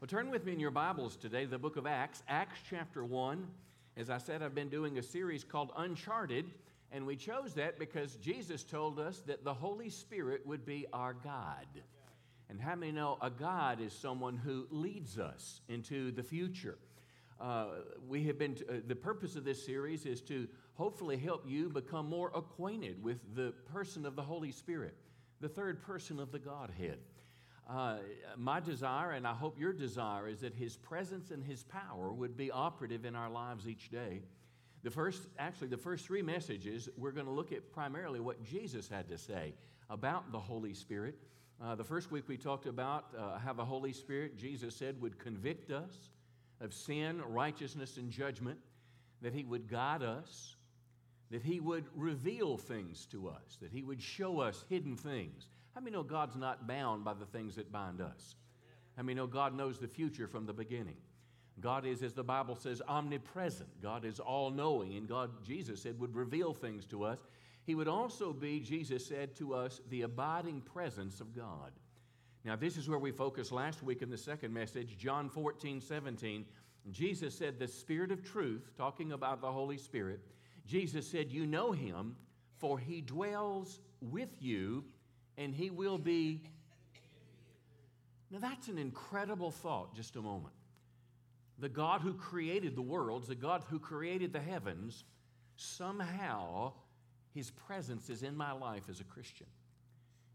Well, turn with me in your Bibles today, the book of Acts, Acts chapter 1. As I said, I've been doing a series called Uncharted, and we chose that because Jesus told us that the Holy Spirit would be our God. And how many know a God is someone who leads us into the future? Uh, we have been, uh, the purpose of this series is to hopefully help you become more acquainted with the person of the Holy Spirit, the third person of the Godhead. Uh, my desire, and I hope your desire, is that His presence and His power would be operative in our lives each day. The first, actually, the first three messages, we're going to look at primarily what Jesus had to say about the Holy Spirit. Uh, the first week we talked about uh, how the Holy Spirit, Jesus said, would convict us of sin, righteousness, and judgment, that He would guide us, that He would reveal things to us, that He would show us hidden things. How many know God's not bound by the things that bind us? How many know God knows the future from the beginning? God is, as the Bible says, omnipresent. God is all knowing, and God, Jesus said, would reveal things to us. He would also be, Jesus said to us, the abiding presence of God. Now, this is where we focused last week in the second message, John 14, 17. Jesus said, The Spirit of truth, talking about the Holy Spirit, Jesus said, You know him, for he dwells with you and he will be. Now, that's an incredible thought, just a moment. The God who created the worlds, the God who created the heavens, somehow his presence is in my life as a Christian.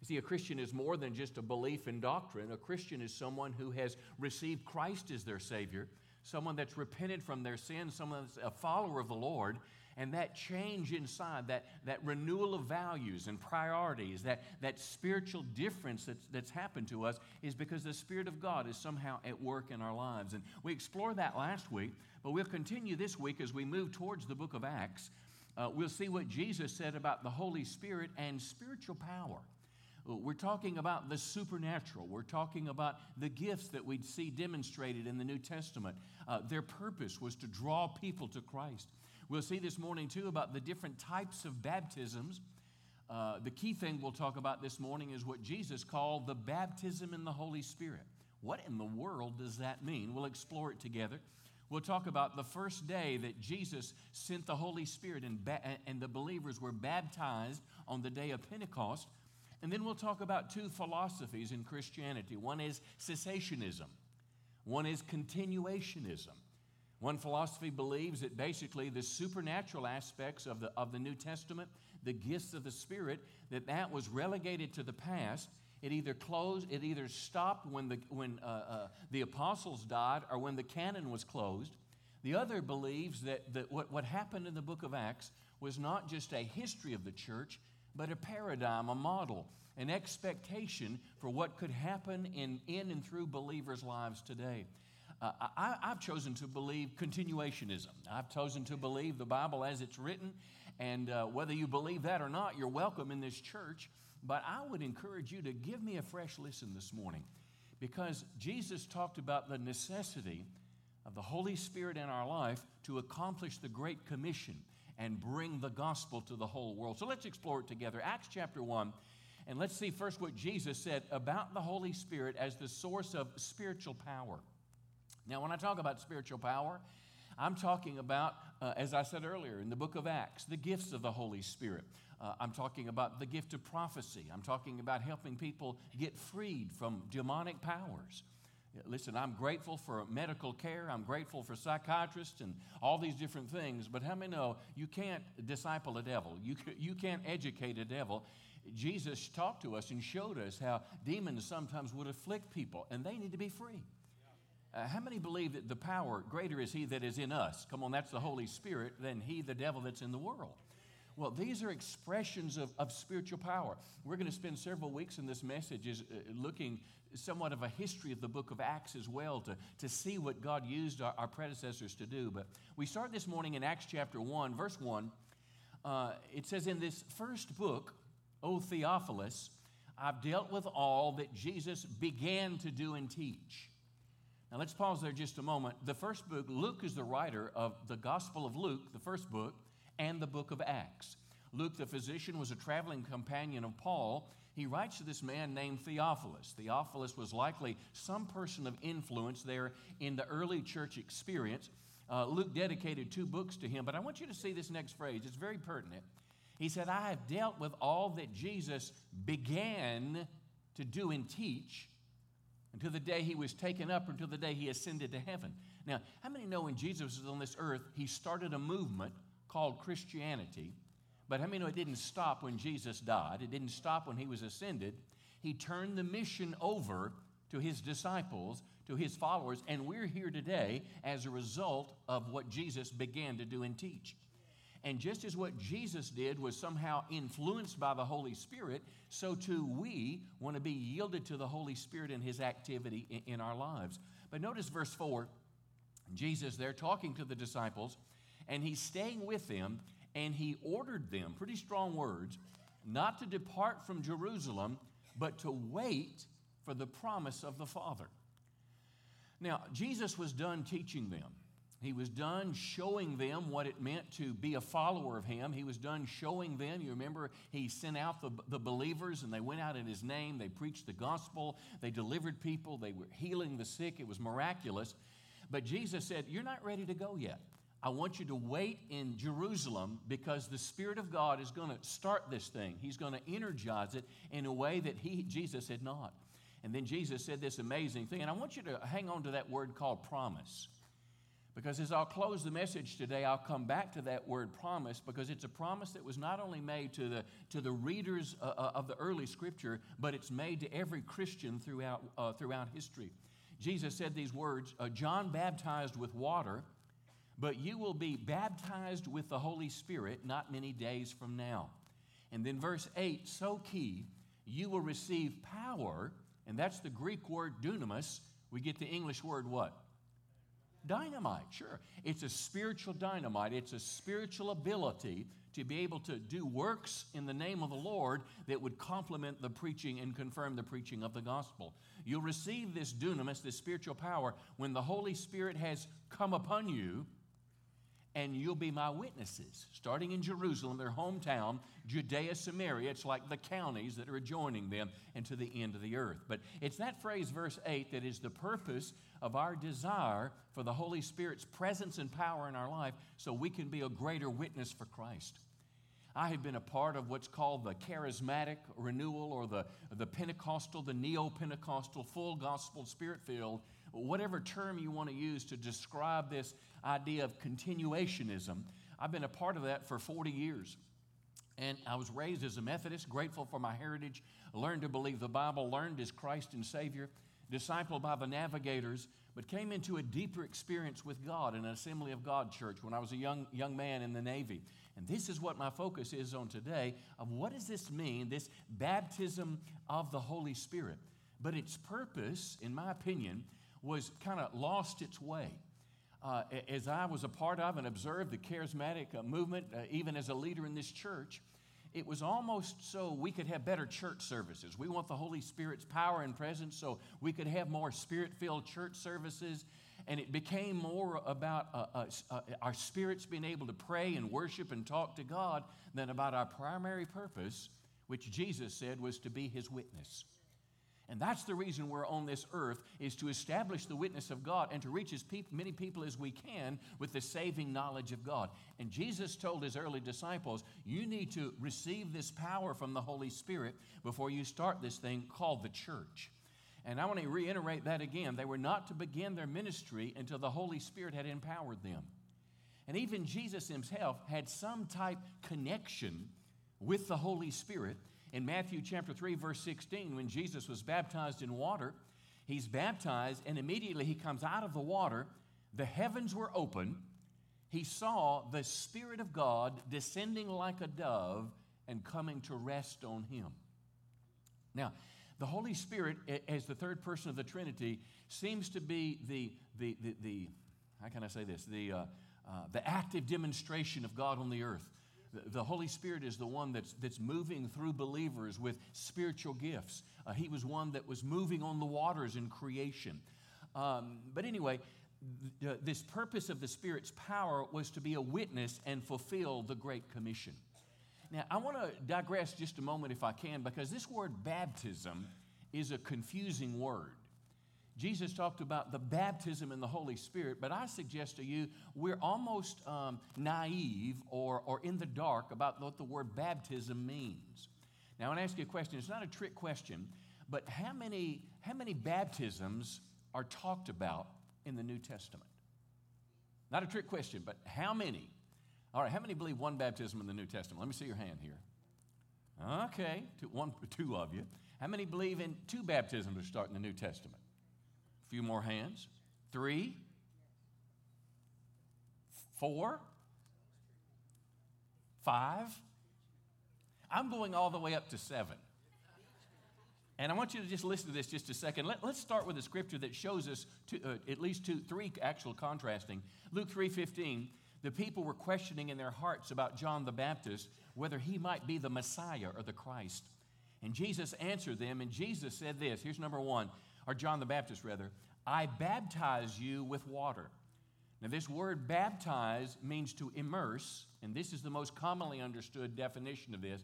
You see, a Christian is more than just a belief in doctrine. A Christian is someone who has received Christ as their Savior, someone that's repented from their sins, someone that's a follower of the Lord, and that change inside, that, that renewal of values and priorities, that, that spiritual difference that's, that's happened to us is because the Spirit of God is somehow at work in our lives. And we explored that last week, but we'll continue this week as we move towards the book of Acts. Uh, we'll see what Jesus said about the Holy Spirit and spiritual power. We're talking about the supernatural. We're talking about the gifts that we'd see demonstrated in the New Testament. Uh, their purpose was to draw people to Christ. We'll see this morning, too, about the different types of baptisms. Uh, the key thing we'll talk about this morning is what Jesus called the baptism in the Holy Spirit. What in the world does that mean? We'll explore it together. We'll talk about the first day that Jesus sent the Holy Spirit and, ba- and the believers were baptized on the day of Pentecost. And then we'll talk about two philosophies in Christianity one is cessationism, one is continuationism. One philosophy believes that basically the supernatural aspects of the, of the New Testament, the gifts of the Spirit, that that was relegated to the past. It either closed, it either stopped when the, when, uh, uh, the apostles died or when the canon was closed. The other believes that, that what, what happened in the book of Acts was not just a history of the church, but a paradigm, a model, an expectation for what could happen in, in and through believers' lives today. Uh, I, have chosen to believe continuationism. I've chosen to believe the Bible as it's written, and uh, whether you believe that or not, you're welcome in this church. But I would encourage you to give me a fresh listen this morning because Jesus talked about the necessity of the Holy Spirit in our life to accomplish the Great Commission and bring the gospel to the whole world. So let's explore it together. Acts chapter 1. And let's see first what Jesus said about the Holy Spirit as the source of spiritual power. Now, when I talk about spiritual power, I'm talking about, uh, as I said earlier in the book of Acts, the gifts of the Holy Spirit. Uh, I'm talking about the gift of prophecy. I'm talking about helping people get freed from demonic powers. Listen, I'm grateful for medical care. I'm grateful for psychiatrists and all these different things. But how many know you can't disciple a devil? You, you can't educate a devil. Jesus talked to us and showed us how demons sometimes would afflict people, and they need to be free. Uh, how many believe that the power, greater is He that is in us? Come on, that's the Holy Spirit, than He, the devil, that's in the world. Well, these are expressions of, of spiritual power. We're going to spend several weeks in this message is, uh, looking somewhat of a history of the book of Acts as well to, to see what God used our, our predecessors to do. But we start this morning in Acts chapter 1, verse 1. Uh, it says, In this first book, O Theophilus, I've dealt with all that Jesus began to do and teach now let's pause there just a moment. The first book, Luke is the writer of the Gospel of Luke, the first book, and the book of Acts. Luke, the physician, was a traveling companion of Paul. he writes to this man named Theophilus. Theophilus was likely some person of influence there in the early church experience. Uh, Luke dedicated two books to him, but I want you to see this next phrase. It's very pertinent. He said, I have dealt with all that Jesus began to do and teach until the day he was taken up, until the day he ascended to heaven. Now, how many know when Jesus was on this earth, he started a movement called Christianity? But how many know it didn't stop when Jesus died? It didn't stop when he was ascended. He turned the mission over to his disciples, to his followers, and we're here today as a result of what Jesus began to do and teach. And just as what Jesus did was somehow influenced by the Holy Spirit, so too we want to be yielded to the Holy Spirit and his activity in, in our lives. But notice verse 4 Jesus there talking to the disciples, and he's staying with them and he ordered them, pretty strong words, not to depart from Jerusalem, but to wait for the promise of the Father. Now, Jesus was done teaching them. He was done showing them what it meant to be a follower of Him. He was done showing them. You remember, He sent out the, the believers and they went out in His name. They preached the gospel. They delivered people. They were healing the sick. It was miraculous. But Jesus said, You're not ready to go yet. I want you to wait in Jerusalem because the Spirit of God is going to start this thing. He's going to energize it in a way that he, Jesus had not. And then Jesus said this amazing thing, and I want you to hang on to that word called promise. Because as I'll close the message today, I'll come back to that word promise because it's a promise that was not only made to the, to the readers uh, uh of the early scripture, but it's made to every Christian throughout, uh, throughout history. Jesus said these words uh, John baptized with water but you will be baptized with the Holy Spirit not many days from now. And then verse 8, so key, you will receive power, and that's the Greek word dunamis. We get the English word what? Dynamite, sure. It's a spiritual dynamite, it's a spiritual ability to be able to do works in the name of the Lord that would complement the preaching and confirm the preaching of the gospel. You'll receive this dunamis, this spiritual power, when the Holy Spirit has come upon you and you'll be my witnesses, starting in Jerusalem, their hometown, Judea, Samaria. It's like the counties that are adjoining them, and to the end of the earth. But it's that phrase, verse 8, that is the purpose of our desire for the Holy Spirit's presence and power in our life so we can be a greater witness for Christ. I have been a part of what's called the charismatic renewal or the, the Pentecostal, the neo Pentecostal, full gospel, spirit filled, whatever term you want to use to describe this idea of continuationism. I've been a part of that for 40 years. And I was raised as a Methodist, grateful for my heritage, learned to believe the Bible, learned as Christ and Savior, discipled by the navigators, but came into a deeper experience with God in an Assembly of God church when I was a young, young man in the Navy. And this is what my focus is on today of what does this mean, this baptism of the Holy Spirit. But its purpose, in my opinion, was kind of lost its way uh, as I was a part of and observed the charismatic uh, movement, uh, even as a leader in this church, it was almost so we could have better church services. We want the Holy Spirit's power and presence so we could have more spirit filled church services. And it became more about uh, uh, uh, our spirits being able to pray and worship and talk to God than about our primary purpose, which Jesus said was to be his witness. And that's the reason we're on this earth is to establish the witness of God and to reach as many people as we can with the saving knowledge of God. And Jesus told his early disciples, you need to receive this power from the Holy Spirit before you start this thing called the church. And I want to reiterate that again. They were not to begin their ministry until the Holy Spirit had empowered them. And even Jesus himself had some type connection with the Holy Spirit in Matthew chapter 3, verse 16, when Jesus was baptized in water, he's baptized, and immediately he comes out of the water. The heavens were open. He saw the Spirit of God descending like a dove and coming to rest on him. Now, the Holy Spirit, as the third person of the Trinity, seems to be the, the, the, the how can I say this, the, uh, uh, the active demonstration of God on the earth. The Holy Spirit is the one that's, that's moving through believers with spiritual gifts. Uh, he was one that was moving on the waters in creation. Um, but anyway, th- this purpose of the Spirit's power was to be a witness and fulfill the Great Commission. Now, I want to digress just a moment if I can, because this word baptism is a confusing word. Jesus talked about the baptism in the Holy Spirit, but I suggest to you we're almost um, naive or, or in the dark about what the word baptism means. Now, I want to ask you a question. It's not a trick question, but how many, how many baptisms are talked about in the New Testament? Not a trick question, but how many? All right, how many believe one baptism in the New Testament? Let me see your hand here. Okay, two, one, two of you. How many believe in two baptisms to start in the New Testament? A few more hands. Three? Four? Five? I'm going all the way up to seven. And I want you to just listen to this just a second. Let, us start with a scripture that shows us two, uh, at least two, three actual contrasting. Luke 3.15, the people were questioning in their hearts about John the Baptist whether he might be the Messiah or the Christ. And Jesus answered them, and Jesus said this. Here's number one, or John the Baptist rather. I baptize you with water. Now, this word baptize means to immerse, and this is the most commonly understood definition of this.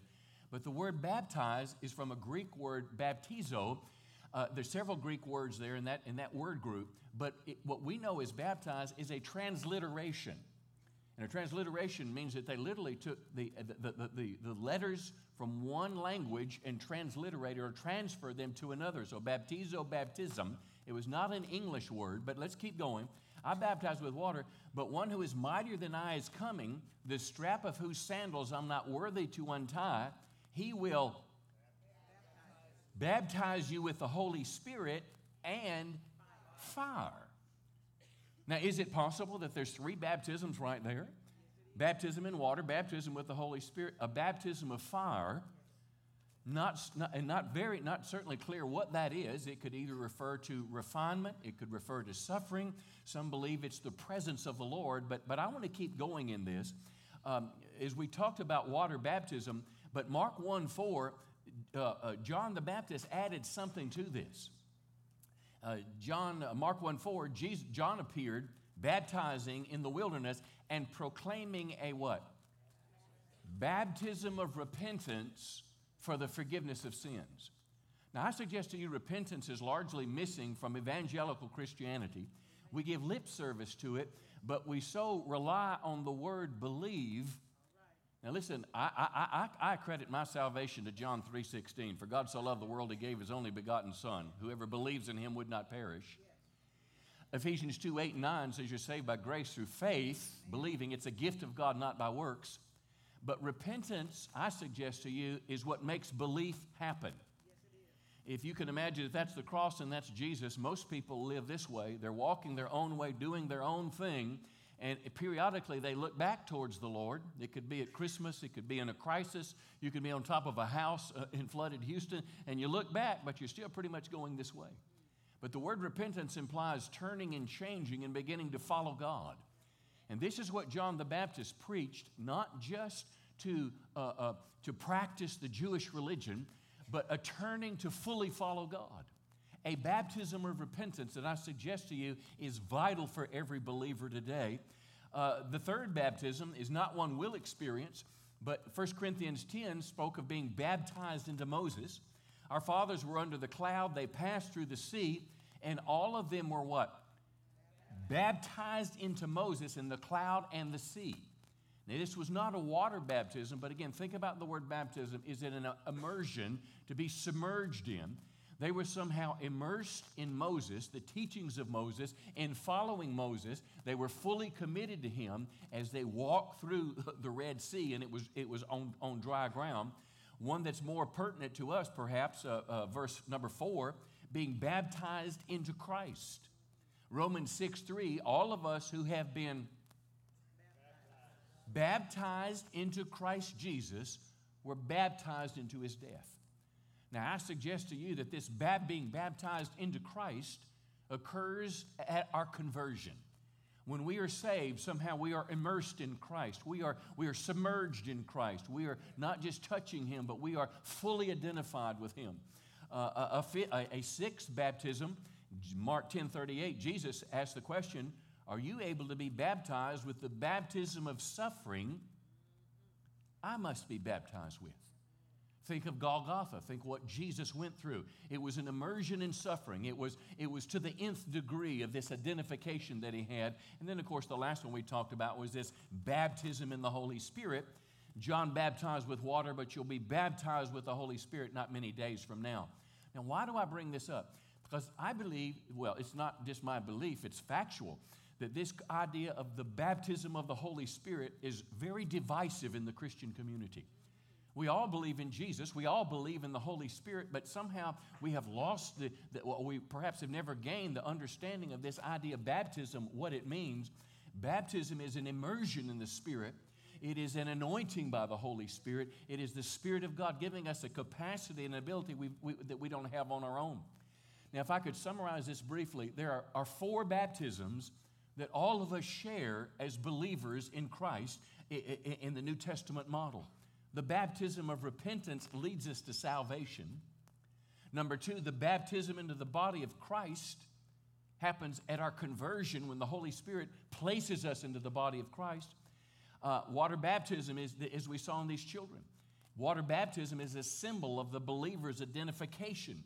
But the word baptize is from a Greek word baptizo. Uh, there's several Greek words there in that, in that word group, but it, what we know as baptize is a transliteration. And a transliteration means that they literally took the, uh, the, the, the, the letters from one language and transliterated or transferred them to another. So baptizo, baptism, it was not an English word, but let's keep going. I baptize with water, but one who is mightier than I is coming, the strap of whose sandals I'm not worthy to untie. He will baptize you with the Holy Spirit and fire. Now, is it possible that there's three baptisms right there? Baptism in water, baptism with the Holy Spirit, a baptism of fire. Not, not, and not very, not certainly clear what that is. It could either refer to refinement, it could refer to suffering. Some believe it's the presence of the Lord, but, but I want to keep going in this. Um, as we talked about water baptism, but Mark 1 4, uh, uh, John the Baptist added something to this. Uh, John, uh, Mark 1 4, Jesus, John appeared baptizing in the wilderness and proclaiming a what? Baptism of repentance for the forgiveness of sins. Now, I suggest to you repentance is largely missing from evangelical Christianity. We give lip service to it, but we so rely on the word believe now listen, I, I, I, I credit my salvation to John 3.16. For God so loved the world, he gave his only begotten Son. Whoever believes in him would not perish. Ephesians 2, 8 and 9 says you're saved by grace through faith, believing it's a gift of God, not by works. But repentance, I suggest to you, is what makes belief happen. If you can imagine if that's the cross and that's Jesus, most people live this way. They're walking their own way, doing their own thing, and periodically they look back towards the Lord. It could be at Christmas, it could be in a crisis, you could be on top of a house uh, in flooded Houston, and you look back, but you're still pretty much going this way. But the word repentance implies turning and changing and beginning to follow God. And this is what John the Baptist preached, not just to, uh, uh, to practice the Jewish religion, but a turning to fully follow God. A baptism of repentance that I suggest to you is vital for every believer today. Uh, the third baptism is not one we'll experience, but 1 Corinthians 10 spoke of being baptized into Moses. Our fathers were under the cloud, they passed through the sea, and all of them were what? Baptized into Moses in the cloud and the sea. Now, this was not a water baptism, but again, think about the word baptism. Is it an immersion to be submerged in? They were somehow immersed in Moses, the teachings of Moses, and following Moses. They were fully committed to him as they walked through the Red Sea, and it was, it was on, on dry ground. One that's more pertinent to us, perhaps, uh, uh, verse number four, being baptized into Christ. Romans 6 3, all of us who have been baptized into Christ Jesus were baptized into his death. Now, I suggest to you that this being baptized into Christ occurs at our conversion. When we are saved, somehow we are immersed in Christ. We are, we are submerged in Christ. We are not just touching Him, but we are fully identified with Him. Uh, a, a, a sixth baptism, Mark 10 38, Jesus asked the question Are you able to be baptized with the baptism of suffering I must be baptized with. Think of Golgotha. Think what Jesus went through. It was an immersion in suffering. It was, it was to the nth degree of this identification that he had. And then, of course, the last one we talked about was this baptism in the Holy Spirit. John baptized with water, but you'll be baptized with the Holy Spirit not many days from now. Now, why do I bring this up? Because I believe, well, it's not just my belief, it's factual, that this idea of the baptism of the Holy Spirit is very divisive in the Christian community. We all believe in Jesus. We all believe in the Holy Spirit, but somehow we have lost the, the well, we perhaps have never gained the understanding of this idea of baptism, what it means. Baptism is an immersion in the Spirit. It is an anointing by the Holy Spirit. It is the Spirit of God giving us a capacity and ability we, that we don't have on our own. Now, if I could summarize this briefly, there are, are four baptisms that all of us share as believers in Christ in the New Testament model. The baptism of repentance leads us to salvation. Number two, the baptism into the body of Christ happens at our conversion when the Holy Spirit places us into the body of Christ. Uh, water baptism is, as we saw in these children, water baptism is a symbol of the believer's identification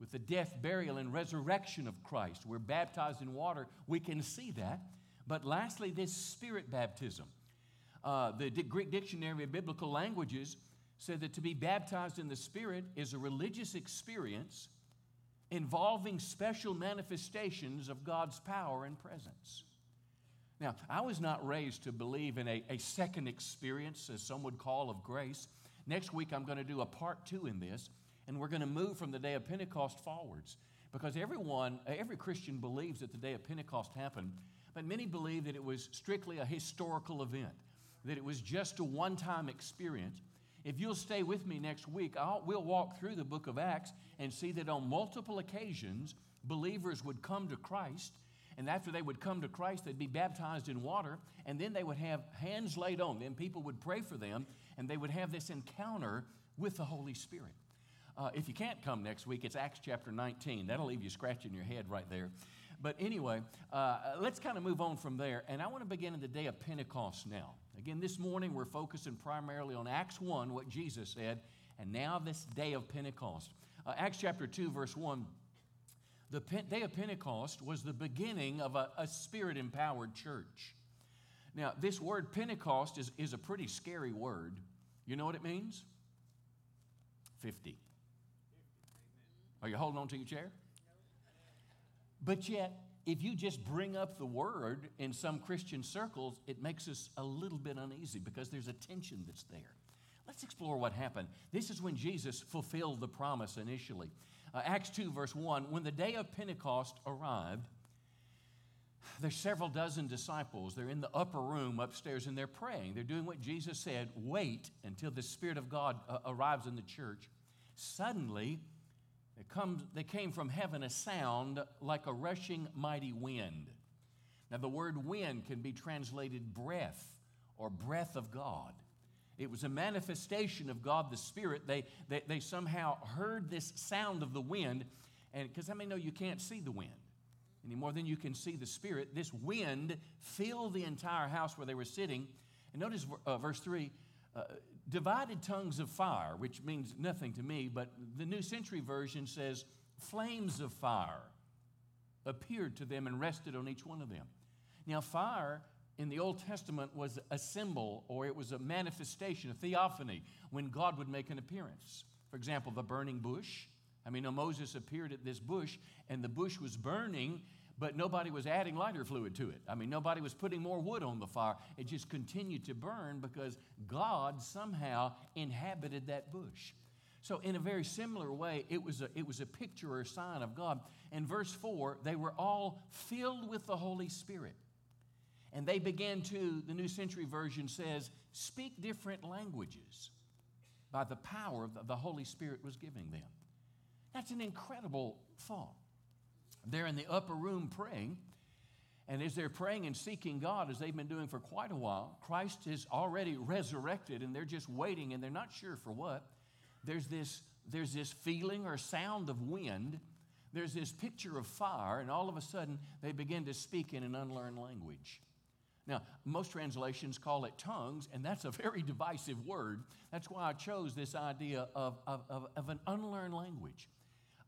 with the death, burial, and resurrection of Christ. We're baptized in water, we can see that. But lastly, this spirit baptism. Uh, the Greek Dictionary of Biblical Languages said that to be baptized in the Spirit is a religious experience involving special manifestations of God's power and presence. Now, I was not raised to believe in a, a second experience, as some would call, of grace. Next week, I'm going to do a part two in this, and we're going to move from the day of Pentecost forwards. Because everyone, every Christian believes that the day of Pentecost happened, but many believe that it was strictly a historical event that it was just a one time experience. If you'll stay with me next week, I'll, we'll walk through the book of Acts and see that on multiple occasions, believers would come to Christ. And after they would come to Christ, they'd be baptized in water, and then they would have hands laid on them. People would pray for them, and they would have this encounter with the Holy Spirit. Uh, if you can't come next week, it's Acts chapter 19. That'll leave you scratching your head right there. But anyway, uh, let's kind of move on from there. And I want to begin in the day of Pentecost now. Again, this morning we're focusing primarily on Acts 1, what Jesus said, and now this day of Pentecost. Uh, Acts chapter 2, verse 1. The day of Pentecost was the beginning of a, a spirit empowered church. Now, this word Pentecost is, is a pretty scary word. You know what it means? 50. Are you holding on to your chair? But yet, if you just bring up the word in some Christian circles, it makes us a little bit uneasy because there's a tension that's there. Let's explore what happened. This is when Jesus fulfilled the promise initially. Uh, Acts 2, verse 1 When the day of Pentecost arrived, there's several dozen disciples. They're in the upper room upstairs and they're praying. They're doing what Jesus said wait until the Spirit of God uh, arrives in the church. Suddenly, comes, they came from heaven a sound like a rushing mighty wind. Now, the word wind can be translated breath or breath of God. It was a manifestation of God the Spirit. They, they, they somehow heard this sound of the wind, and because I mean, know you can't see the wind any more than you can see the Spirit. This wind filled the entire house where they were sitting. And notice uh, verse 3 uh, divided tongues of fire, which means nothing to me, but the New Century Version says flames of fire appeared to them and rested on each one of them. Now, fire in the Old Testament was a symbol or it was a manifestation, a theophany, when God would make an appearance. For example, the burning bush. I mean, Moses appeared at this bush and the bush was burning but nobody was adding lighter fluid to it. I mean, nobody was putting more wood on the fire. It just continued to burn because God somehow inhabited that bush. So, in a very similar way, it was a, it was a picture or a sign of God. In verse 4, they were all filled with the Holy Spirit. And they began to, the New Century Version says, speak different languages by the power that the Holy Spirit was giving them. That's an incredible thought. They're in the upper room praying. And as they're praying and seeking God, as they've been doing for quite a while, Christ is already resurrected and they're just waiting and they're not sure for what. There's this, there's this feeling or sound of wind. There's this picture of fire, and all of a sudden they begin to speak in an unlearned language. Now, most translations call it tongues, and that's a very divisive word. That's why I chose this idea of, of, of, of an unlearned language.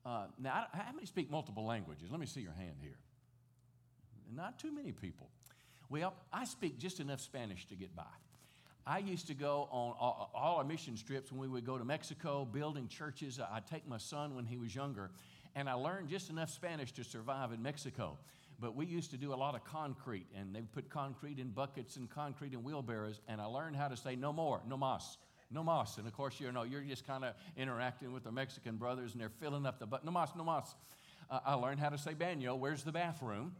Uh, now, how many speak multiple languages? Let me see your hand here. Not too many people. Well, I speak just enough Spanish to get by. I used to go on all, our mission trips when we would go to Mexico, building churches. I'd take my son when he was younger, and I learned just enough Spanish to survive in Mexico. But we used to do a lot of concrete, and they put concrete in buckets and concrete in wheelbarrows, and I learned how to say no more, no mas, no mas. And of course, you know, you're just kind of interacting with the Mexican brothers, and they're filling up the bucket, no mas, no mas. Uh, I learned how to say baño, where's the bathroom?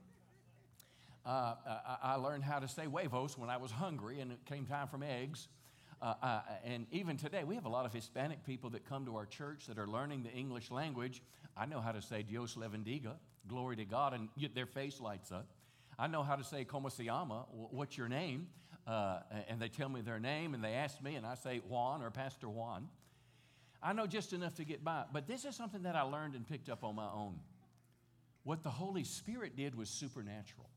Uh, I learned how to say huevos when I was hungry and it came time for eggs. Uh, uh, and even today, we have a lot of Hispanic people that come to our church that are learning the English language. I know how to say Dios le bendiga, glory to God, and their face lights up. I know how to say como se llama, what's your name? Uh, and they tell me their name and they ask me, and I say Juan or Pastor Juan. I know just enough to get by, but this is something that I learned and picked up on my own. What the Holy Spirit did was supernatural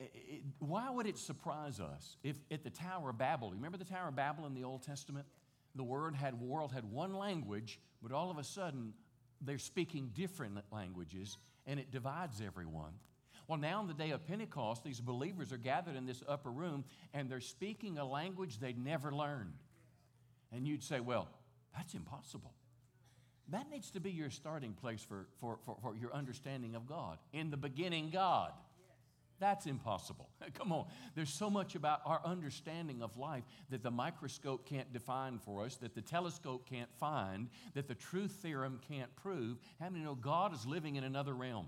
it, why would it surprise us if at the Tower of Babel, remember the Tower of Babel in the Old Testament? The word had, world had one language, but all of a sudden they're speaking different languages and it divides everyone. Well, now in the day of Pentecost, these believers are gathered in this upper room and they're speaking a language they'd never learned. And you'd say, well, that's impossible. That needs to be your starting place for, for, for, for your understanding of God. In the beginning, God. That's impossible. Come on. There's so much about our understanding of life that the microscope can't define for us, that the telescope can't find, that the truth theorem can't prove. How many know God is living in another realm?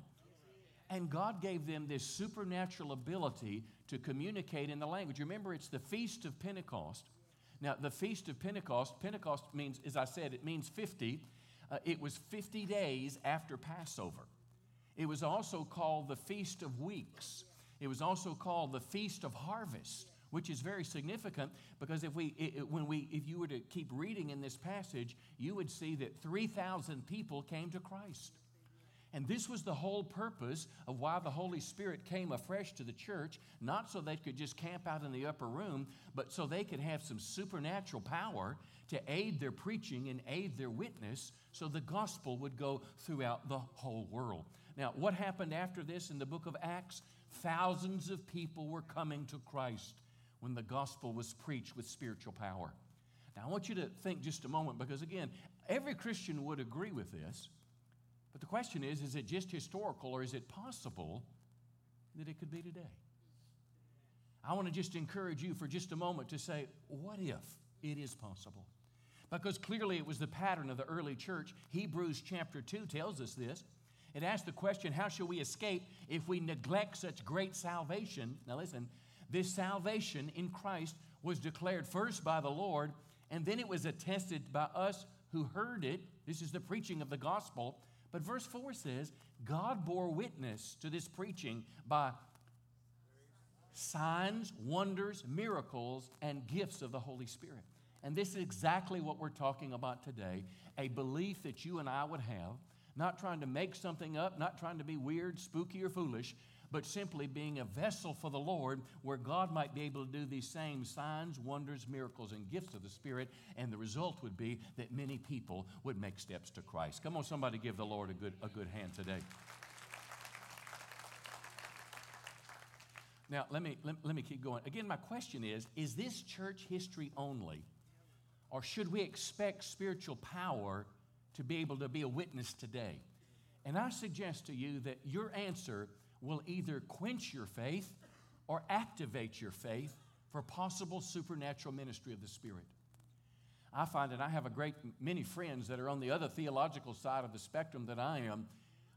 And God gave them this supernatural ability to communicate in the language. Remember, it's the Feast of Pentecost. Now, the Feast of Pentecost, Pentecost means, as I said, it means 50. Uh, it was 50 days after Passover. It was also called the Feast of Weeks. It was also called the Feast of Harvest, which is very significant because if we, it, when we, if you were to keep reading in this passage, you would see that 3,000 people came to Christ. And this was the whole purpose of why the Holy Spirit came afresh to the church, not so they could just camp out in the upper room, but so they could have some supernatural power to aid their preaching and aid their witness so the gospel would go throughout the whole world. Now, what happened after this in the book of Acts? Thousands of people were coming to Christ when the gospel was preached with spiritual power. Now, I want you to think just a moment because, again, every Christian would agree with this. But the question is is it just historical or is it possible that it could be today? I want to just encourage you for just a moment to say, what if it is possible? Because clearly it was the pattern of the early church. Hebrews chapter 2 tells us this. It asks the question how shall we escape if we neglect such great salvation? Now, listen, this salvation in Christ was declared first by the Lord, and then it was attested by us who heard it. This is the preaching of the gospel. But verse 4 says, God bore witness to this preaching by signs, wonders, miracles, and gifts of the Holy Spirit. And this is exactly what we're talking about today a belief that you and I would have not trying to make something up, not trying to be weird, spooky, or foolish, but simply being a vessel for the Lord where God might be able to do these same signs, wonders, miracles, and gifts of the Spirit. And the result would be that many people would make steps to Christ. Come on, somebody give the Lord a good, a good hand today. Now, let me, let, let me keep going. Again, my question is Is this church history only? Or should we expect spiritual power to be able to be a witness today. And I suggest to you that your answer will either quench your faith or activate your faith for possible supernatural ministry of the Spirit. I find that I have a great many friends that are on the other theological side of the spectrum that I am,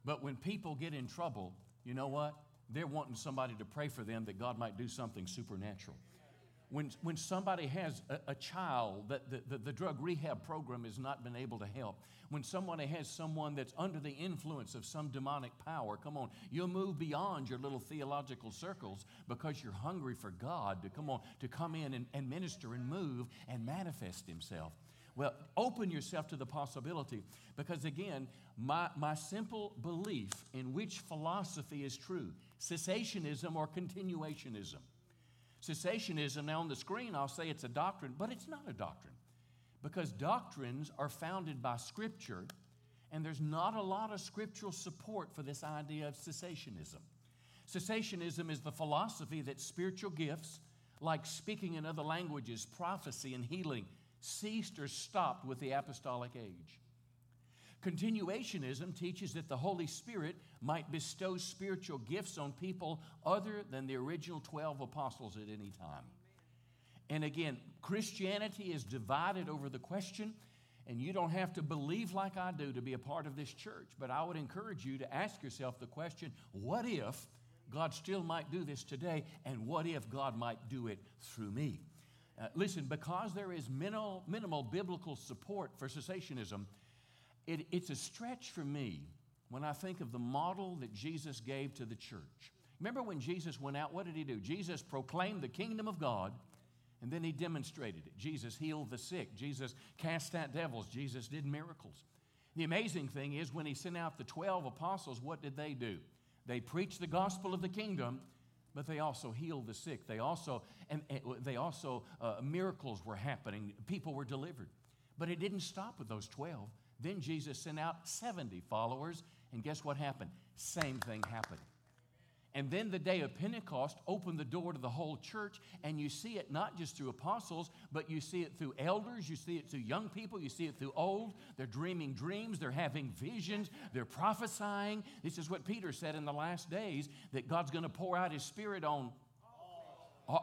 but when people get in trouble, you know what? They're wanting somebody to pray for them that God might do something supernatural when, when somebody has a, a child that the, the, the, drug rehab program has not been able to help, when somebody has someone that's under the influence of some demonic power, come on, you'll move beyond your little theological circles because you're hungry for God to come on, to come in and, and minister and move and manifest Himself. Well, open yourself to the possibility because, again, my, my simple belief in which philosophy is true cessationism or continuationism. Cessationism, now on the screen, I'll say it's a doctrine, but it's not a doctrine because doctrines are founded by Scripture, and there's not a lot of scriptural support for this idea of cessationism. Cessationism is the philosophy that spiritual gifts, like speaking in other languages, prophecy, and healing, ceased or stopped with the apostolic age. Continuationism teaches that the Holy Spirit might bestow spiritual gifts on people other than the original 12 apostles at any time. And again, Christianity is divided over the question, and you don't have to believe like I do to be a part of this church. But I would encourage you to ask yourself the question what if God still might do this today, and what if God might do it through me? Uh, listen, because there is minimal, minimal biblical support for cessationism, it, it's a stretch for me when I think of the model that Jesus gave to the church. Remember when Jesus went out, what did he do? Jesus proclaimed the kingdom of God and then he demonstrated it. Jesus healed the sick, Jesus cast out devils, Jesus did miracles. The amazing thing is, when he sent out the 12 apostles, what did they do? They preached the gospel of the kingdom, but they also healed the sick. They also, and, and they also, uh, miracles were happening. People were delivered. But it didn't stop with those 12. Then Jesus sent out 70 followers, and guess what happened? Same thing happened. And then the day of Pentecost opened the door to the whole church, and you see it not just through apostles, but you see it through elders, you see it through young people, you see it through old. They're dreaming dreams, they're having visions, they're prophesying. This is what Peter said in the last days that God's going to pour out his spirit on.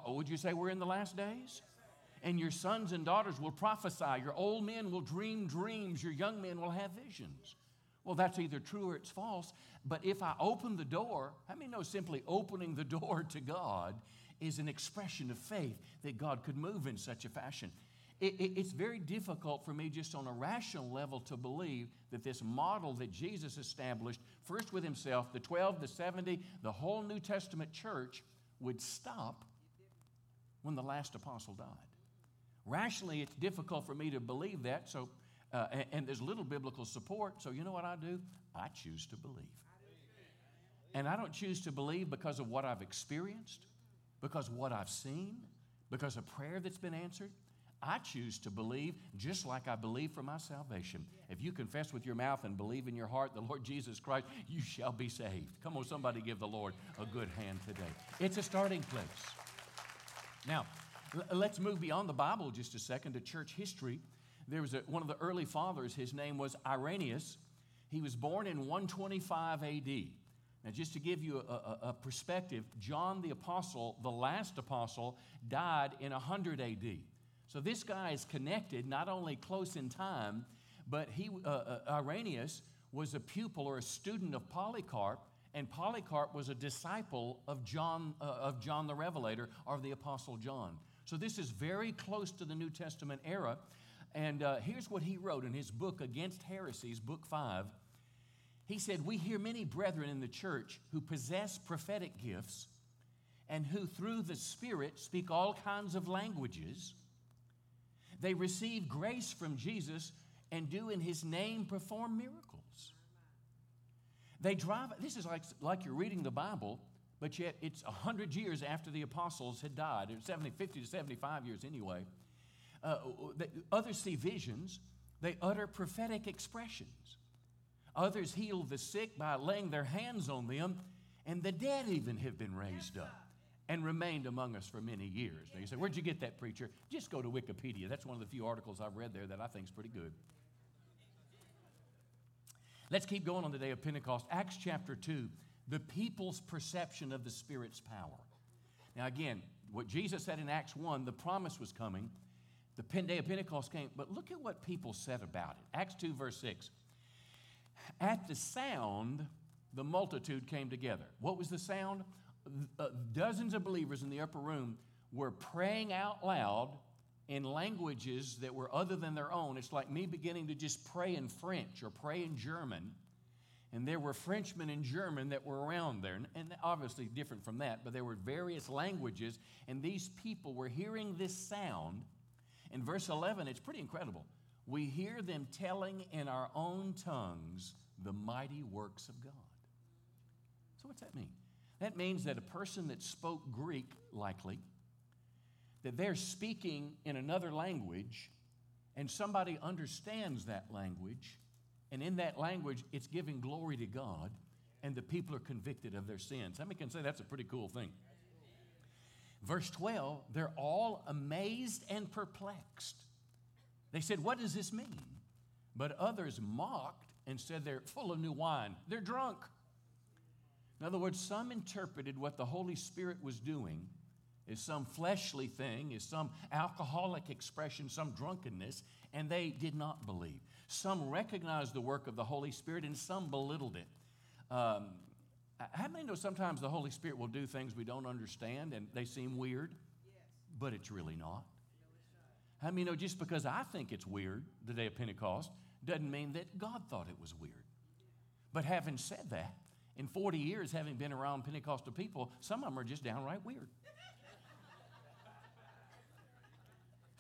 Would you say we're in the last days? And your sons and daughters will prophesy, your old men will dream dreams, your young men will have visions. Well, that's either true or it's false. But if I open the door, I mean, no, simply opening the door to God is an expression of faith that God could move in such a fashion. It, it, it's very difficult for me, just on a rational level, to believe that this model that Jesus established, first with himself, the 12, the 70, the whole New Testament church, would stop when the last apostle died. Rationally, it's difficult for me to believe that, so uh, and, and, there's little biblical support. So, you know what I do? I choose to believe. And I don't choose to believe because of what I've experienced, because what I've seen, because of prayer that's been answered. I choose to believe just like I believe for my salvation. If you confess with your mouth and believe in your heart the Lord Jesus Christ, you shall be saved. Come on, somebody give the Lord a good hand today. It's a starting place. Now, let's move beyond the Bible just a second to church history there was a, one of the early fathers, his name was Irenaeus. He was born in 125 AD. Now, just to give you a, a, a, perspective, John the Apostle, the last apostle, died in 100 AD. So this guy is connected, not only close in time, but he, uh, uh, Irenaeus was a pupil or a student of Polycarp, and Polycarp was a disciple of John, uh, of John the Revelator, or the Apostle John. So this is very close to the New Testament era. And uh, here's what he wrote in his book, Against Heresies, book five. He said, We hear many brethren in the church who possess prophetic gifts and who, through the Spirit, speak all kinds of languages. They receive grace from Jesus and do in his name perform miracles. They drive, this is like, like you're reading the Bible, but yet it's 100 years after the apostles had died, 70, 50 to 75 years anyway. Uh, others see visions, they utter prophetic expressions. Others heal the sick by laying their hands on them, and the dead even have been raised up and remained among us for many years. Now you say, Where'd you get that, preacher? Just go to Wikipedia. That's one of the few articles I've read there that I think is pretty good. Let's keep going on the day of Pentecost. Acts chapter 2, the people's perception of the Spirit's power. Now, again, what Jesus said in Acts 1, the promise was coming. The day of Pentecost came, but look at what people said about it. Acts 2, verse 6. At the sound, the multitude came together. What was the sound? Uh, dozens of believers in the upper room were praying out loud in languages that were other than their own. It's like me beginning to just pray in French or pray in German. And there were Frenchmen and German that were around there. And obviously different from that, but there were various languages. And these people were hearing this sound in verse 11, it's pretty incredible. we hear them telling in our own tongues the mighty works of God. So, what's that mean? That means that a person that spoke Greek, likely, that they're speaking in another language, and somebody understands that language, and in that language, it's giving glory to God, and the people are convicted of their sins. How many can say that's a pretty cool thing? Verse 12, they're all amazed and perplexed. They said, What does this mean? But others mocked and said they're full of new wine. They're drunk. In other words, some interpreted what the Holy Spirit was doing as some fleshly thing, is some alcoholic expression, some drunkenness, and they did not believe. Some recognized the work of the Holy Spirit and some belittled it. Um, how many know sometimes the Holy Spirit will do things we don't understand and they seem weird, yes. but it's really not? How many know just because I think it's weird, the day of Pentecost, doesn't mean that God thought it was weird. But having said that, in 40 years, having been around Pentecostal people, some of them are just downright weird.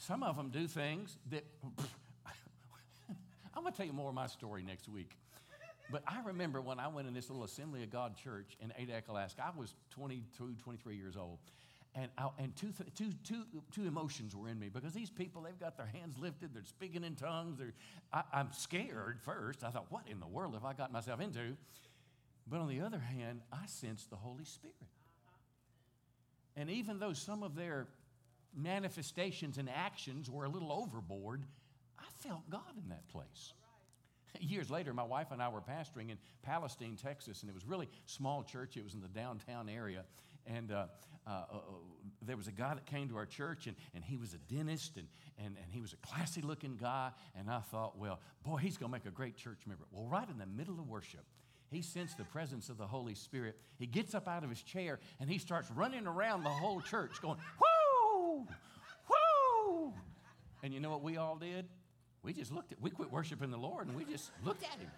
Some of them do things that. I'm going to tell you more of my story next week. But I remember when I went in this little Assembly of God church in Adak, Alaska, I was 22, 23 years old. And, I, and two, two, two, two emotions were in me because these people, they've got their hands lifted, they're speaking in tongues. I, I'm scared first. I thought, what in the world have I got myself into? But on the other hand, I sensed the Holy Spirit. And even though some of their manifestations and actions were a little overboard, I felt God in that place. Years later, my wife and I were pastoring in Palestine, Texas, and it was really small church. It was in the downtown area. And uh, uh, uh, there was a guy that came to our church, and, and he was a dentist, and, and, and he was a classy looking guy. And I thought, well, boy, he's going to make a great church member. Well, right in the middle of worship, he sensed the presence of the Holy Spirit. He gets up out of his chair and he starts running around the whole church going, whoo. And you know what we all did? We just looked at, we quit worshiping the Lord and we just looked at him.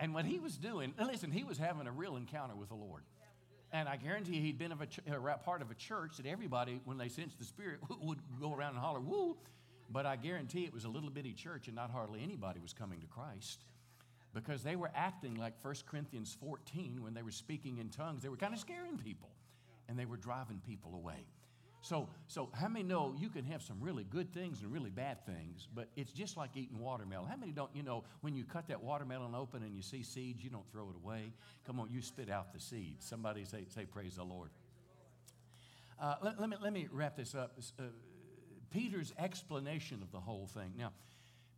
And what he was doing, listen, he was having a real encounter with the Lord. And I guarantee he'd been of a, a part of a church that everybody, when they sensed the Spirit, would go around and holler, woo. But I guarantee it was a little bitty church and not hardly anybody was coming to Christ because they were acting like 1 Corinthians 14 when they were speaking in tongues. They were kind of scaring people and they were driving people away. So, so how many know you can have some really good things and really bad things, but it's just like eating watermelon. How many don't, you know, when you cut that watermelon open and you see seeds, you don't throw it away? Come on, you spit out the seeds. Somebody say, say praise the Lord. Uh, let, let, me, let me wrap this up. Uh, Peter's explanation of the whole thing. Now,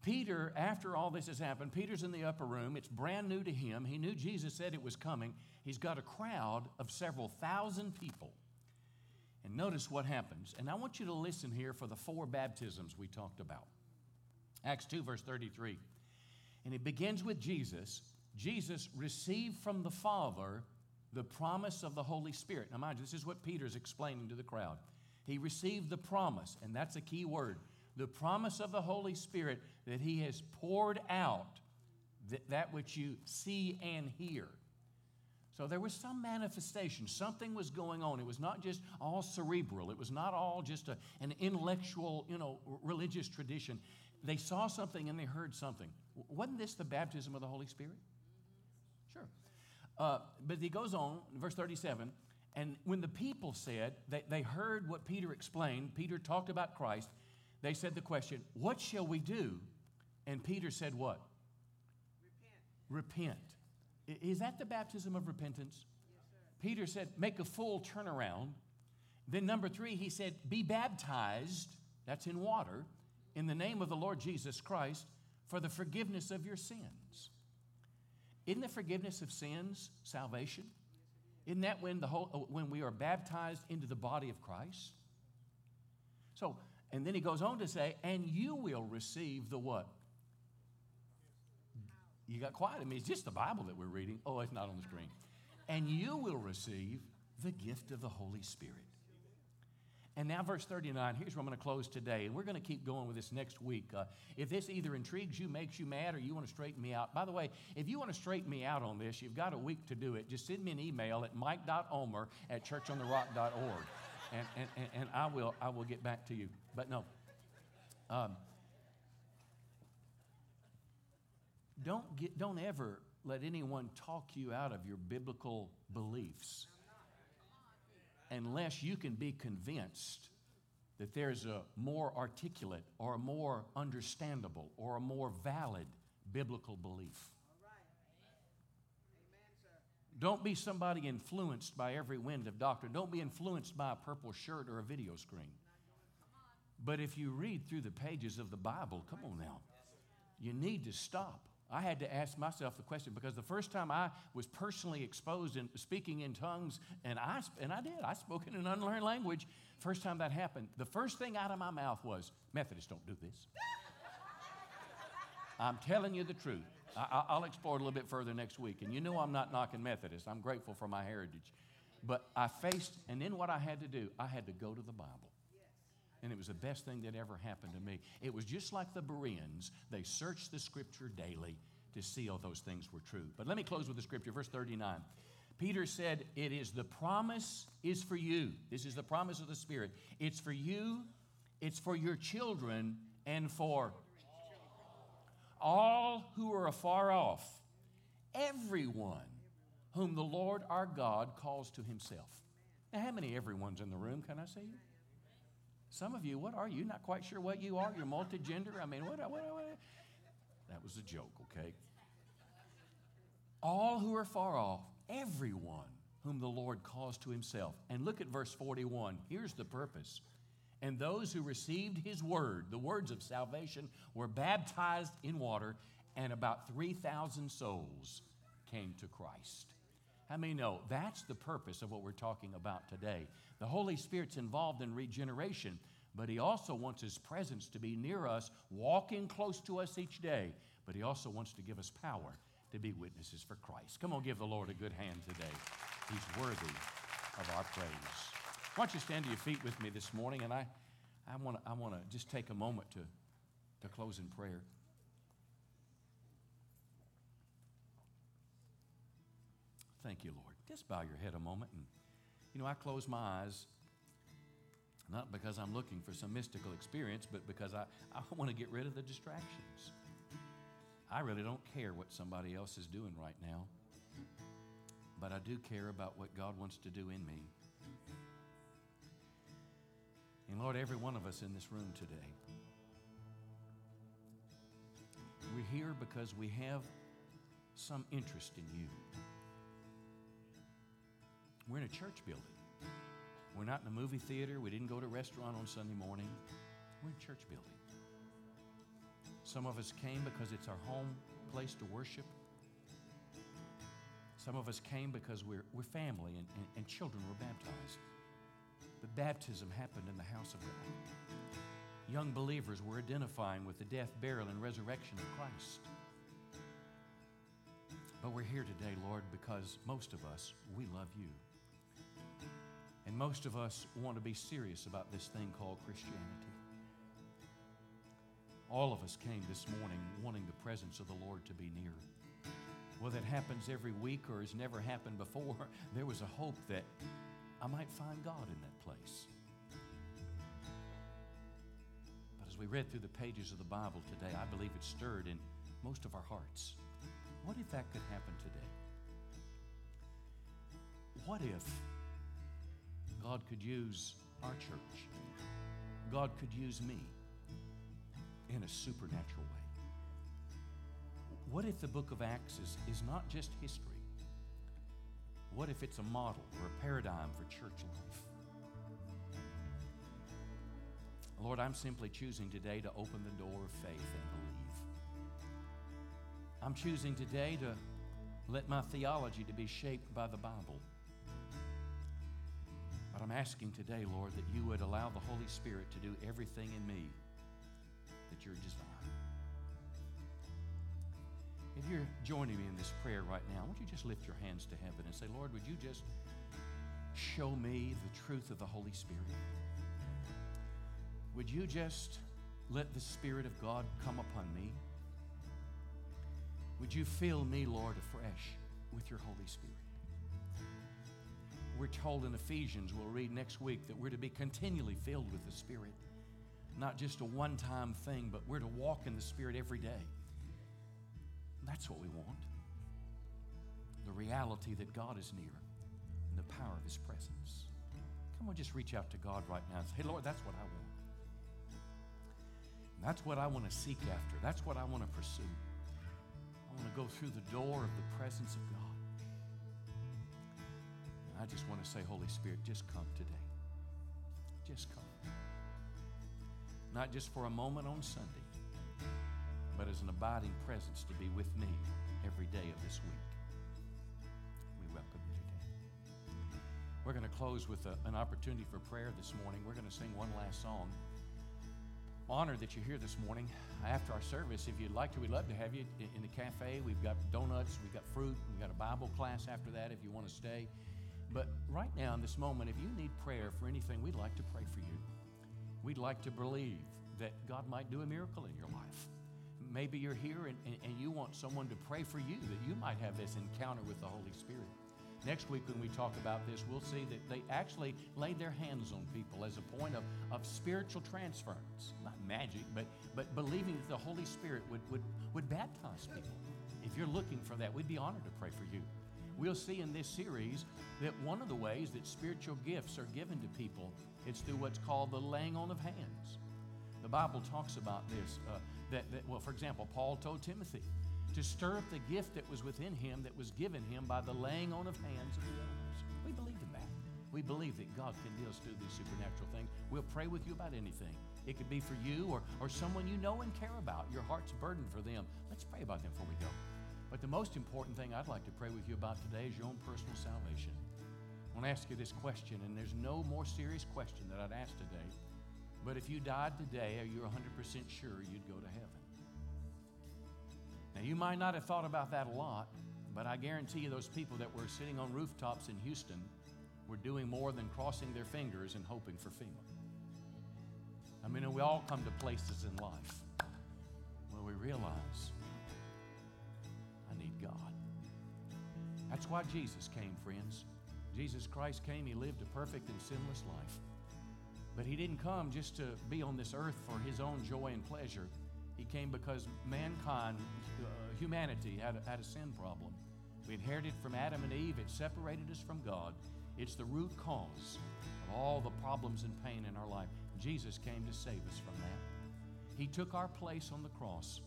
Peter, after all this has happened, Peter's in the upper room. It's brand new to him. He knew Jesus said it was coming. He's got a crowd of several thousand people. And notice what happens. And I want you to listen here for the four baptisms we talked about. Acts 2, verse 33. And it begins with Jesus. Jesus received from the Father the promise of the Holy Spirit. Now, mind you, this is what Peter's explaining to the crowd. He received the promise, and that's a key word the promise of the Holy Spirit that He has poured out that, that which you see and hear. So there was some manifestation. Something was going on. It was not just all cerebral. It was not all just a, an intellectual, you know, religious tradition. They saw something and they heard something. Wasn't this the baptism of the Holy Spirit? Sure. Uh, but he goes on, verse 37, and when the people said, they, they heard what Peter explained, Peter talked about Christ, they said the question, What shall we do? And Peter said, What? Repent. Repent. Is that the baptism of repentance? Yes, Peter said, Make a full turnaround. Then, number three, he said, Be baptized, that's in water, in the name of the Lord Jesus Christ for the forgiveness of your sins. Isn't the forgiveness of sins salvation? Isn't that when, the whole, uh, when we are baptized into the body of Christ? So, and then he goes on to say, and you will receive the what? You got quiet. I mean, it's just the Bible that we're reading. Oh, it's not on the screen. And you will receive the gift of the Holy Spirit. And now, verse 39, here's where I'm going to close today. And we're going to keep going with this next week. Uh, if this either intrigues you, makes you mad, or you want to straighten me out, by the way, if you want to straighten me out on this, you've got a week to do it. Just send me an email at mike.omer at churchontherock.org and, and, and I, will, I will get back to you. But no. Um, Don't, get, don't ever let anyone talk you out of your biblical beliefs unless you can be convinced that there's a more articulate or a more understandable or a more valid biblical belief. Don't be somebody influenced by every wind of doctrine. Don't be influenced by a purple shirt or a video screen. But if you read through the pages of the Bible, come on now, you need to stop. I had to ask myself the question because the first time I was personally exposed in speaking in tongues, and I, and I did, I spoke in an unlearned language. First time that happened, the first thing out of my mouth was, Methodists don't do this. I'm telling you the truth. I, will explore it a little bit further next week. And you know I'm not knocking Methodists. I'm grateful for my heritage. But I faced, and then what I had to do, I had to go to the Bible. And it was the best thing that ever happened to me. It was just like the Bereans. They searched the scripture daily to see all those things were true. But let me close with the scripture, verse 39. Peter said, It is the promise is for you. This is the promise of the Spirit. It's for you, it's for your children, and for all who are afar off, everyone whom the Lord our God calls to himself. Now, how many everyone's in the room? Can I see you? Some of you, what are you? Not quite sure what you are. You're multigender. I mean, what, what, what? That was a joke, okay? All who are far off, everyone whom the Lord calls to himself. And look at verse 41. Here's the purpose and those who received his word, the words of salvation, were baptized in water, and about 3,000 souls came to Christ. How many know that's the purpose of what we're talking about today? The Holy Spirit's involved in regeneration, but He also wants His presence to be near us, walking close to us each day. But He also wants to give us power to be witnesses for Christ. Come on, give the Lord a good hand today. He's worthy of our praise. Why don't you stand to your feet with me this morning? And I, I want to I wanna just take a moment to, to close in prayer. Thank you, Lord. Just bow your head a moment. And, you know, I close my eyes, not because I'm looking for some mystical experience, but because I, I want to get rid of the distractions. I really don't care what somebody else is doing right now, but I do care about what God wants to do in me. And Lord, every one of us in this room today, we're here because we have some interest in you. We're in a church building. We're not in a movie theater. We didn't go to a restaurant on Sunday morning. We're in a church building. Some of us came because it's our home place to worship. Some of us came because we're, we're family and, and, and children were baptized. But baptism happened in the house of God. Young believers were identifying with the death, burial, and resurrection of Christ. But we're here today, Lord, because most of us, we love you. And most of us want to be serious about this thing called Christianity. All of us came this morning wanting the presence of the Lord to be near. Whether it happens every week or has never happened before, there was a hope that I might find God in that place. But as we read through the pages of the Bible today, I believe it stirred in most of our hearts. What if that could happen today? What if God could use our church? God could use me in a supernatural way. What if the book of Acts is, is not just history? What if it's a model or a paradigm for church life? Lord, I'm simply choosing today to open the door of faith and believe. I'm choosing today to let my theology to be shaped by the Bible. But I'm asking today, Lord, that you would allow the Holy Spirit to do everything in me that you're. If you're joining me in this prayer right now, won't you just lift your hands to heaven and say, Lord, would you just show me the truth of the Holy Spirit? Would you just let the Spirit of God come upon me? Would you fill me, Lord, afresh with your Holy Spirit? We're told in Ephesians, we'll read next week, that we're to be continually filled with the Spirit. Not just a one time thing, but we're to walk in the Spirit every day. That's what we want. The reality that God is near and the power of His presence. Come on, just reach out to God right now and say, Hey, Lord, that's what I want. And that's what I want to seek after. That's what I want to pursue. I want to go through the door of the presence of God. I just want to say, Holy Spirit, just come today. Just come. Not just for a moment on Sunday, but as an abiding presence to be with me every day of this week. We welcome you today. We're going to close with a, an opportunity for prayer this morning. We're going to sing one last song. Honored that you're here this morning. After our service, if you'd like to, we'd love to have you in the cafe. We've got donuts, we've got fruit, we've got a Bible class after that if you want to stay. But right now, in this moment, if you need prayer for anything, we'd like to pray for you. We'd like to believe that God might do a miracle in your life. Maybe you're here and, and, and, you want someone to pray for you, that you might have this encounter with the Holy Spirit. Next week, when we talk about this, we'll see that they actually laid their hands on people as a point of, of spiritual transference. Not magic, but, but believing that the Holy Spirit would, would, would baptize people. If you're looking for that, we'd be honored to pray for you. We'll see in this series that one of the ways that spiritual gifts are given to people is through what's called the laying on of hands. The Bible talks about this. Uh, that, that, well, for example, Paul told Timothy to stir up the gift that was within him that was given him by the laying on of hands of the elders. We believe in that. We believe that God can do us through these supernatural things. We'll pray with you about anything. It could be for you or, or someone you know and care about. Your heart's burdened for them. Let's pray about them before we go. But the most important thing I'd like to pray with you about today is your own personal salvation. I want to ask you this question, and there's no more serious question that I'd ask today but if you died today, are you 100% sure you'd go to heaven? Now, you might not have thought about that a lot, but I guarantee you those people that were sitting on rooftops in Houston were doing more than crossing their fingers and hoping for FEMA. I mean, we all come to places in life where we realize God. That's why Jesus came, friends. Jesus Christ came, He lived a perfect and sinless life. But he didn't come just to be on this earth for his own joy and pleasure. He came because mankind, uh, humanity, had a, had a sin problem. We inherited from Adam and Eve. It separated us from God. It's the root cause of all the problems and pain in our life. Jesus came to save us from that. He took our place on the cross.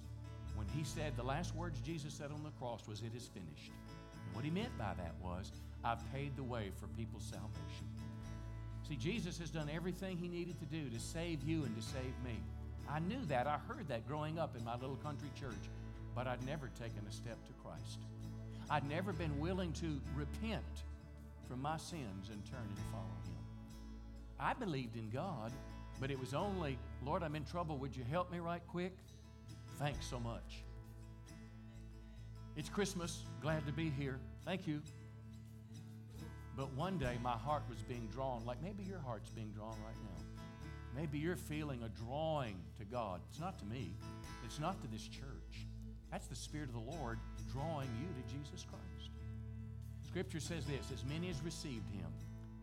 When he said, the last words Jesus said on the cross was, It is finished. And what he meant by that was, I've paid the way for people's salvation. See, Jesus has done everything he needed to do to save you and to save me. I knew that. I heard that growing up in my little country church, but I'd never taken a step to Christ. I'd never been willing to repent from my sins and turn and follow him. I believed in God, but it was only, Lord, I'm in trouble. Would you help me right quick? Thanks so much. It's Christmas. Glad to be here. Thank you. But one day my heart was being drawn, like maybe your heart's being drawn right now. Maybe you're feeling a drawing to God. It's not to me, it's not to this church. That's the Spirit of the Lord drawing you to Jesus Christ. Scripture says this as many as received him,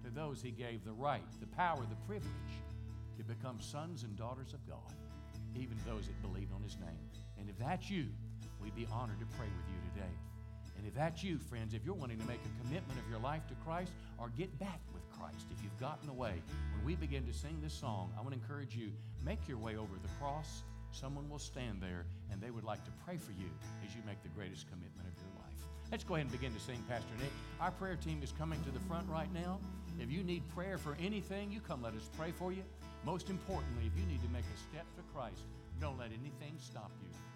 to those he gave the right, the power, the privilege to become sons and daughters of God, even those that believe on his name. And if that's you, we'd be honored to pray with you today. And if that's you, friends, if you're wanting to make a commitment of your life to Christ or get back with Christ, if you've gotten away, when we begin to sing this song, I want to encourage you make your way over the cross. Someone will stand there and they would like to pray for you as you make the greatest commitment of your life. Let's go ahead and begin to sing, Pastor Nick. Our prayer team is coming to the front right now. If you need prayer for anything, you come let us pray for you. Most importantly, if you need to make a step to Christ, don't let anything stop you.